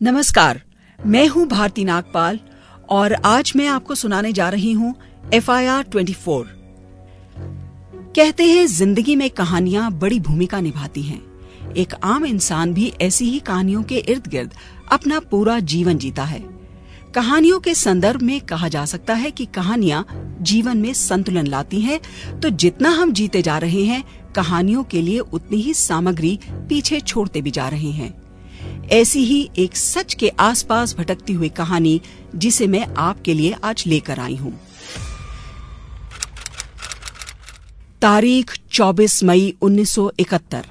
नमस्कार, मैं हूँ भारती नागपाल और आज मैं आपको सुनाने जा रही हूँ F I R twenty four कहते हैं, ज़िंदगी में कहानियाँ बड़ी भूमिका निभाती हैं। एक आम इंसान भी ऐसी ही कहानियों के इर्द गिर्द अपना पूरा जीवन जीता है। कहानियों के संदर्भ में कहा जा सकता है कि कहानियाँ जीवन में संतुलन लाती हैं तो जितना हम जीते जा रहे हैं, कहानियों के लिए उतनी ही सामग्री पीछे छोड़ते भी जा रहे हैं। ऐसी ही एक सच के आसपास भटकती हुई कहानी जिसे मैं आपके लिए आज लेकर आई हूँ। तारीख 24 मई 1971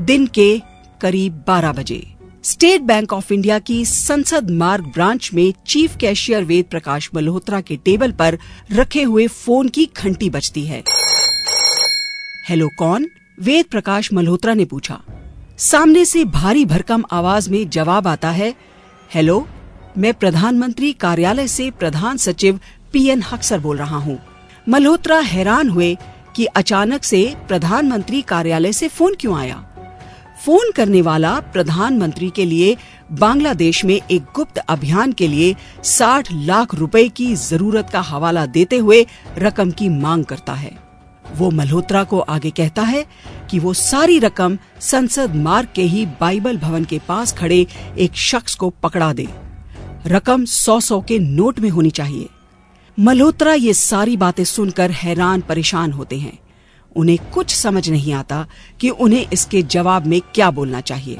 दिन के करीब 12 बजे। स्टेट बैंक ऑफ़ इंडिया की संसद मार्ग ब्रांच में चीफ कैशियर वेद प्रकाश मल्होत्रा के टेबल पर रखे हुए फ़ोन की घंटी बजती है। हेलो कौन? वेद प्रकाश मल्होत्रा ने पूछा। सामने से भारी भरकम आवाज़ में जवाब आता है, हेलो, मैं प्रधानमंत्री कार्यालय से प्रधान सचिव पीएन हक्सर बोल रहा हूँ। मल्होत्रा हैरान हुए कि अचानक से प्रधानमंत्री कार्यालय से फ़ोन क्यों आया? फ़ोन करने वाला प्रधानमंत्री के लिए बांग्लादेश में एक गुप्त अभियान के लिए 60 लाख रुपए की ज़रूरत का हवाला देते हुए रकम की मांग करता है। वो मल्होत्रा को आगे कहता है कि वो सारी रकम संसद मार्ग के ही बाइबल भवन के पास खड़े एक शख्स को पकड़ा दे। रकम सौ सौ के नोट में होनी चाहिए। मल्होत्रा ये सारी बातें सुनकर हैरान परेशान होते हैं। उन्हें कुछ समझ नहीं आता कि उन्हें इसके जवाब में क्या बोलना चाहिए।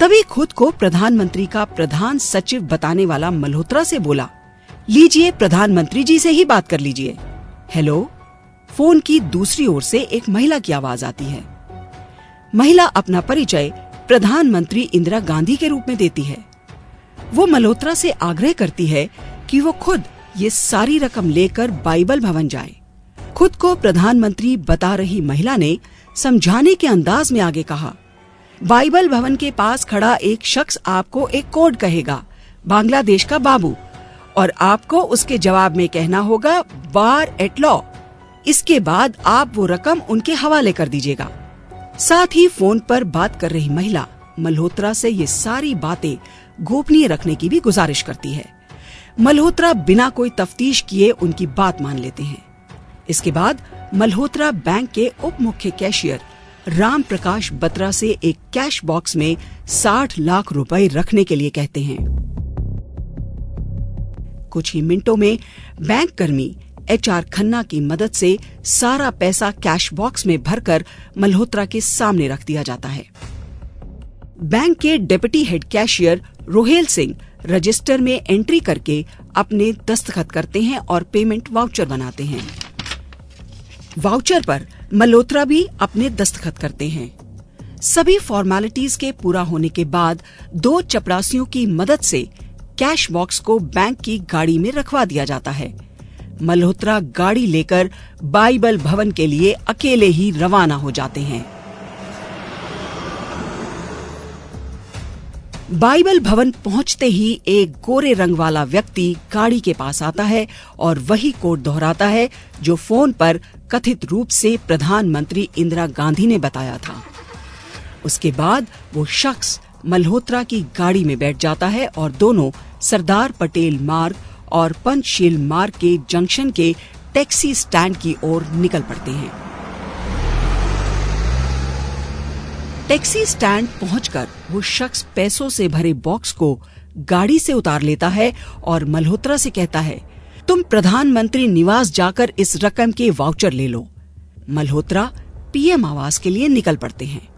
तभी खुद को प्रधानमंत्री का प्रधान सचिव बताने वाला मल्होत्रा से बोला, लीजिए प्रधानमंत्री जी से ही बात कर लीजिए। हेलो? फ़ोन की दूसरी ओर से एक महिला की आवाज़ आती है। महिला अपना परिचय प्रधानमंत्री इंदिरा गांधी के रूप में देती है। वो मल्होत्रा से आग्रह करती है कि वो खुद ये सारी रकम लेकर बाइबल भवन जाए। खुद को प्रधानमंत्री बता रही महिला ने समझाने के अंदाज में आगे कहा, बाइबल भवन के पास खड़ा एक शख्स आपको एक कोड कहेगा, बांग्लादेश का बाबू, और आपको उसके जवाब में कहना होगा, बार एट लॉ। इसके बाद आप वो रकम उनके हवाले कर दीजिएगा। साथ ही फ़ोन पर बात कर रही महिला मल्होत्रा से ये सारी बातें गोपनीय रखने की भी गुजारिश करती है। मल्होत्रा बिना कोई तफ्तीश किए उनकी बात मान लेते हैं। इसके बाद मल्होत्रा बैंक के उप मुख्य कैशियर राम प्रकाश बत्रा से एक कैश बॉक्स में 60 लाख रुपए रखने के लिए कहते हैं। कुछ ही मिनटों में बैंक कर्मी एच आर खन्ना की मदद से सारा पैसा कैश बॉक्स में भरकर मल्होत्रा के सामने रख दिया जाता है। बैंक के deputy head cashier Ruhail Singh register में एंट्री करके अपने दस्तखत करते हैं और पेमेंट वाउचर बनाते हैं। वाउचर पर मल्होत्रा भी अपने दस्तखत करते हैं। सभी फॉर्मेलिटीज के पूरा होने के बाद दो चपरासियों की मदद से कैश बॉक्स को बैंक की गाड़ी में रखवा दिया जाता है। मल्होत्रा गाड़ी लेकर बाइबल भवन के लिए अकेले ही रवाना हो जाते हैं। बाइबल भवन पहुँचते ही एक गोरे रंग वाला व्यक्ति गाड़ी के पास आता है और वही कोड दोहराता है, जो फ़ोन पर कथित रूप से प्रधानमंत्री इंदिरा गांधी ने बताया था। उसके बाद वो शख्स मल्होत्रा की गाड़ी में बैठ जाता है और दोनों सरदार पटेल मार्ग और पंचशील मार्ग के जंक्शन के टैक्सी स्टैंड की ओर निकल पड़ते हैं। टैक्सी स्टैंड पहुंचकर वो शख्स पैसों से भरे बॉक्स को गाड़ी से उतार लेता है और मल्होत्रा से कहता है, तुम प्रधानमंत्री निवास जाकर इस रकम के वाउचर ले लो। मल्होत्रा पीएम आवास के लिए निकल पड़ते हैं।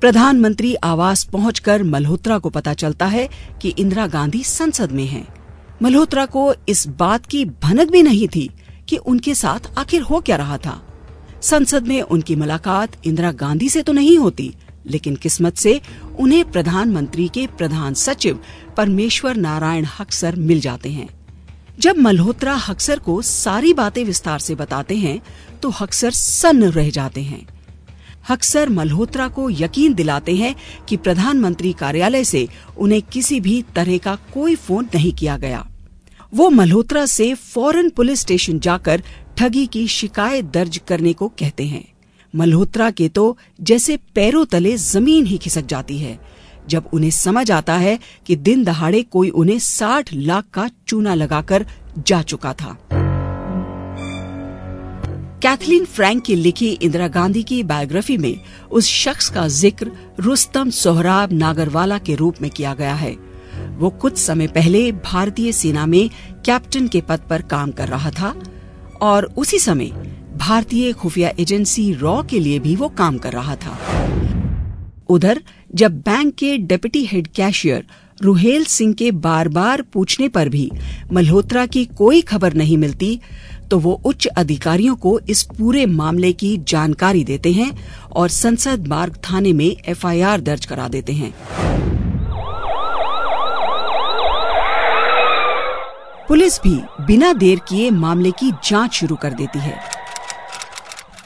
प्रधानमंत्री आवास पहुंचकर मल्होत्रा को पता चलता है कि इंदिरा गांधी संसद में हैं। मल्होत्रा को इस बात की भनक भी नहीं थी कि उनके साथ आखिर हो क्या रहा था। संसद में उनकी मुलाकात इंदिरा गांधी से तो नहीं होती, लेकिन किस्मत से उन्हें प्रधानमंत्री के प्रधान सचिव परमेश्वर नारायण हक्सर मिल जाते हैं। जब मल्होत्रा हक्सर को सारी बातें विस्तार से बताते हैं तो हक्सर सन्न रह जाते हैं। हक्सर मल्होत्रा को यकीन दिलाते हैं कि प्रधानमंत्री कार्यालय से उन्हें किसी भी तरह का कोई फ़ोन नहीं किया गया। वो मल्होत्रा से फ़ौरन पुलिस स्टेशन जाकर ठगी की शिकायत दर्ज करने को कहते हैं। मल्होत्रा के तो जैसे पैरों तले ज़मीन ही खिसक जाती है, जब उन्हें समझ आता है कि दिन दहाड़े कोई उन्हें साठ लाख का चूना लगाकर जा चुका था। कैथलीन फ्रैंक की लिखी इंदिरा गांधी की बायोग्राफी में उस शख्स का ज़िक्र रुस्तम सोहराब नागरवाला के रूप में किया गया है। वो कुछ समय पहले भारतीय सेना में कैप्टन के पद पर काम कर रहा था और उसी समय भारतीय खुफिया एजेंसी रॉ के लिए भी वो काम कर रहा था। उधर, जब बैंक के deputy head cashier Ruhail Singh के बार बार पूछने पर भी मल्होत्रा की कोई खबर नहीं मिलती तो वो उच्च अधिकारियों को इस पूरे मामले की जानकारी देते हैं और संसद मार्ग थाने में एफआईआर दर्ज करा देते हैं। पुलिस भी बिना देर किए मामले की जाँच शुरू कर देती है।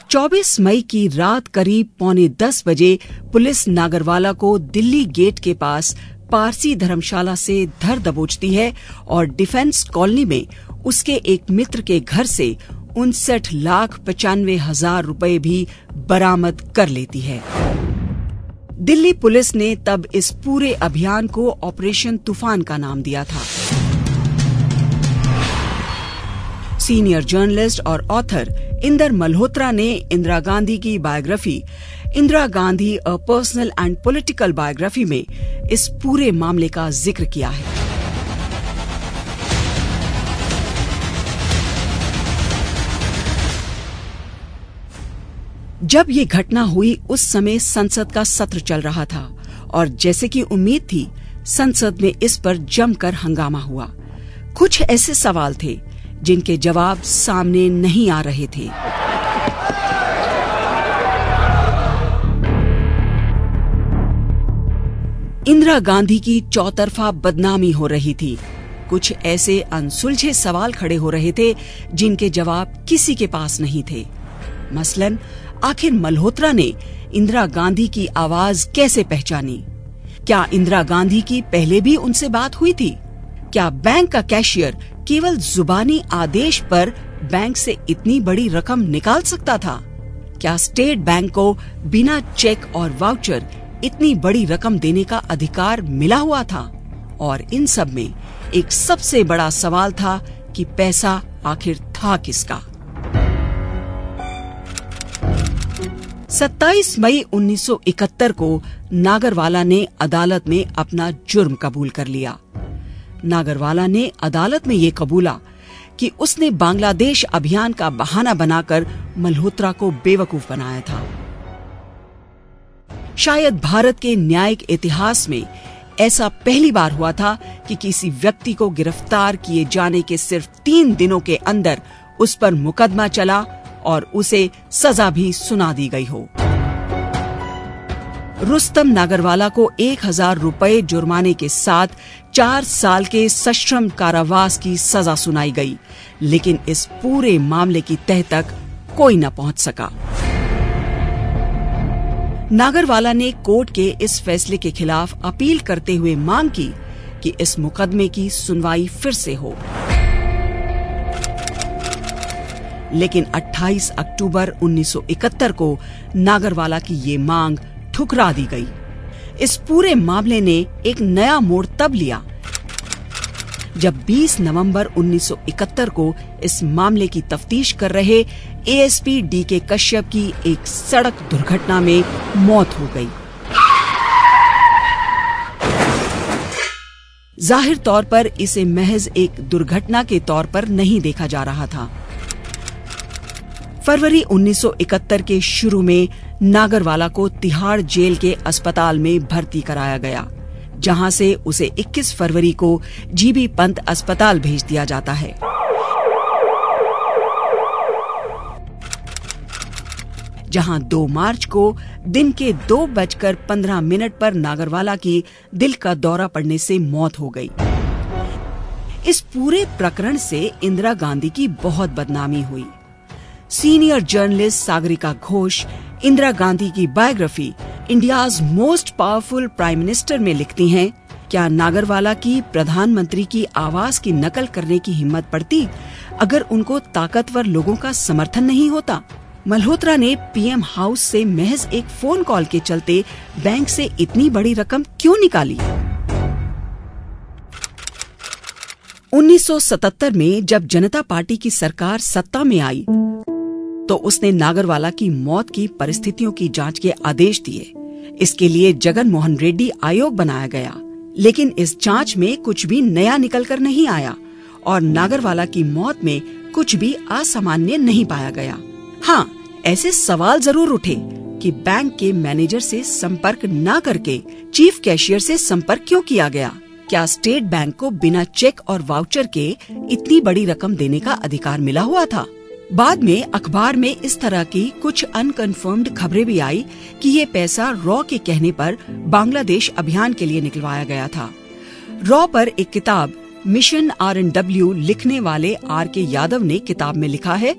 24 मई की रात करीब पौने दस बजे पुलिस नागरवाला को दिल्ली गेट के पास पारसी धर्मशाला से धर दबोचती है और डिफेंस कॉलोनी में उसके एक मित्र के घर से उनसठ लाख पचानवे हज़ार रुपए भी बरामद कर लेती है। दिल्ली पुलिस ने तब इस पूरे अभियान को ऑपरेशन तूफ़ान का नाम दिया था। सीनियर जर्नलिस्ट और ऑथर इंदर मल्होत्रा ने इंदिरा गांधी की biography, Indira Gandhi a personal and political biography में इस पूरे मामले का ज़िक्र किया है। जब ये घटना हुई, उस समय संसद का सत्र चल रहा था और जैसे कि उम्मीद थी, संसद में इस पर जमकर हंगामा हुआ। कुछ ऐसे सवाल थे, जिनके जवाब सामने नहीं आ रहे थे। इंदिरा गांधी की चौतरफा बदनामी हो रही थी। कुछ ऐसे अनसुलझे सवाल खड़े हो रहे थे, जिनके जवाब किसी के पास नहीं थे। मसलन आखिर मल्होत्रा ने इंदिरा गांधी की आवाज़ कैसे पहचानी? क्या इंदिरा गांधी की पहले भी उनसे बात हुई थी? क्या बैंक का कैशियर केवल जुबानी आदेश पर बैंक से इतनी बड़ी रकम निकाल सकता था? क्या स्टेट बैंक को बिना चेक और वाउचर इतनी बड़ी रकम देने का अधिकार मिला हुआ था? और इन सब में एक सबसे बड़ा सवाल था कि पैसा आखिर था किसका? 27 मई 1971 को नागरवाला ने अदालत में अपना जुर्म कबूल कर लिया। नागरवाला ने अदालत में ये कबूला कि उसने बांग्लादेश अभियान का बहाना बनाकर मल्होत्रा को बेवकूफ़ बनाया था। शायद भारत के न्यायिक इतिहास में ऐसा पहली बार हुआ था कि किसी व्यक्ति को गिरफ़्तार किए जाने के सिर्फ़ तीन दिनों के अंदर उस पर मुकदमा चला और उसे सजा भी सुना दी गई हो। रुस्तम नागरवाला को एक हज़ार रुपए जुर्माने के साथ चार साल के सश्रम कारावास की सजा सुनाई गई, लेकिन इस पूरे मामले की तह तक कोई न पहुँच सका। नागरवाला ने कोर्ट के इस फैसले के खिलाफ अपील करते हुए मांग की कि इस मुकदमे की सुनवाई फिर से हो। लेकिन 28 अक्टूबर 1971 को नागरवाला की ये मांग ठुकरा दी गई। इस पूरे मामले ने एक नया मोड़ तब लिया, जब 20 नवंबर 1971 को इस मामले की तफ्तीश कर रहे एएसपी डी के कश्यप की एक सड़क दुर्घटना में मौत हो गई। ज़ाहिर तौर पर इसे महज एक दुर्घटना के तौर पर नहीं देखा जा रहा था। फरवरी 1971 के शुरू में नागरवाला को तिहाड़ जेल के अस्पताल में भर्ती कराया गया, जहाँ से उसे 21 फरवरी को जीबी पंत अस्पताल भेज दिया जाता है। जहाँ 2 मार्च को दिन के दो बजकर पंद्रह मिनट पर नागरवाला की दिल का दौरा पड़ने से मौत हो गई। इस पूरे प्रकरण से इंदिरा गांधी की बहुत बदनामी हुई। सीनियर जर्नलिस्ट सागरिका घोष इंदिरा गांधी की biography India's most powerful prime minister में लिखती हैं। क्या नागरवाला की प्रधानमंत्री की आवाज़ की नकल करने की हिम्मत पड़ती? अगर उनको ताकतवर लोगों का समर्थन नहीं होता? मल्होत्रा ने पीएम हाउस से महज एक फ़ोन कॉल के चलते बैंक से इतनी बड़ी रकम क्यों निकाली? 1977 में जब जनता पार्टी की सरकार सत्ता में आई तो उसने नागरवाला की मौत की परिस्थितियों की जाँच के आदेश दिए। इसके लिए जगन मोहन रेड्डी आयोग बनाया गया। लेकिन इस जाँच में कुछ भी नया निकलकर नहीं आया और नागरवाला की मौत में कुछ भी असामान्य नहीं पाया गया। हाँ ऐसे सवाल ज़रूर उठे कि बैंक के मैनेजर से संपर्क न करके चीफ कैशियर से संपर्क क्यों किया गया? क्या स्टेट बैंक को बिना चेक और वाउचर के इतनी बड़ी रकम देने का अधिकार मिला हुआ था? बाद में अखबार में इस तरह की कुछ अनकन्फर्म्ड खबरें भी आई कि ये पैसा रॉ के कहने पर बांग्लादेश अभियान के लिए निकलवाया गया था। रॉ पर एक किताब, मिशन आर एन डब्ल्यू लिखने वाले आर के यादव ने किताब में लिखा है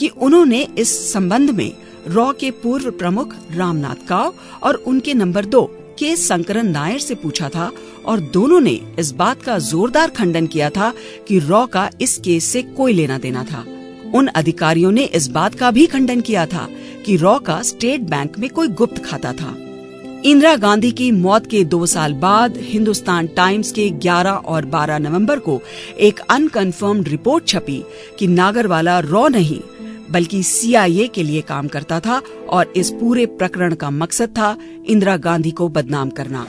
कि उन्होंने इस संबंध में रॉ के पूर्व प्रमुख रामनाथ काव और उनके नंबर दो, के संकरन नायर से पूछा था और दोनों ने इस बात का जोरदार खंडन किया था कि रॉ का इस केस से कोई लेना देना था। उन अधिकारियों ने इस बात का भी खंडन किया था कि रॉ का स्टेट बैंक में कोई गुप्त खाता था। इंदिरा गांधी की मौत के दो साल बाद हिंदुस्तान टाइम्स के 11 और 12 नवंबर को एक अनकन्फर्म्ड रिपोर्ट छपी कि नागरवाला रॉ नहीं, बल्कि सीआईए के लिए काम करता था और इस पूरे प्रकरण का मकसद था इंदिरा गांधी को बदनाम करना।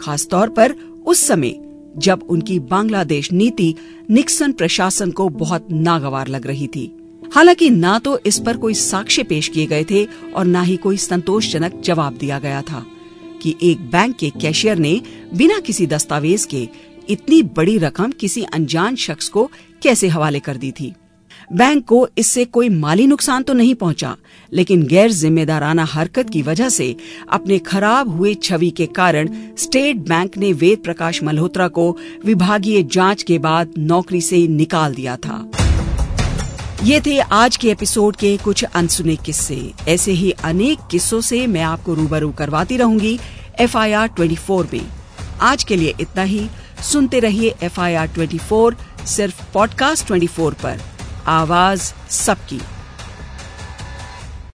खासतौर पर उस समय जब उनकी बांग्लादेश नीति निक्सन प्रशासन को बहुत नागवार लग रही थी। हालाँकि ना तो इस पर कोई साक्ष्य पेश किए गए थे और ना ही कोई संतोषजनक जवाब दिया गया था कि एक बैंक के कैशियर ने बिना किसी दस्तावेज़ के इतनी बड़ी रकम किसी अनजान शख्स को कैसे हवाले कर दी थी। बैंक को इससे कोई माली नुकसान तो नहीं पहुँचा, लेकिन गैर जिम्मेदाराना हरकत की वजह से अपने खराब हुए छवि के कारण स्टेट बैंक ने वेद प्रकाश मल्होत्रा को विभागीय जाँच के बाद नौकरी से निकाल दिया था। ये थे आज के एपिसोड के कुछ अनसुने किस्से। ऐसे ही अनेक किस्सों से मैं आपको रूबरू करवाती रहूँगी F I R twenty four में आज के लिए इतना ही। सुनते रहिए F I R twenty four, सिर्फ़ पॉडकास्ट ट्वेंटी फोर पर। आवाज़ सबकी।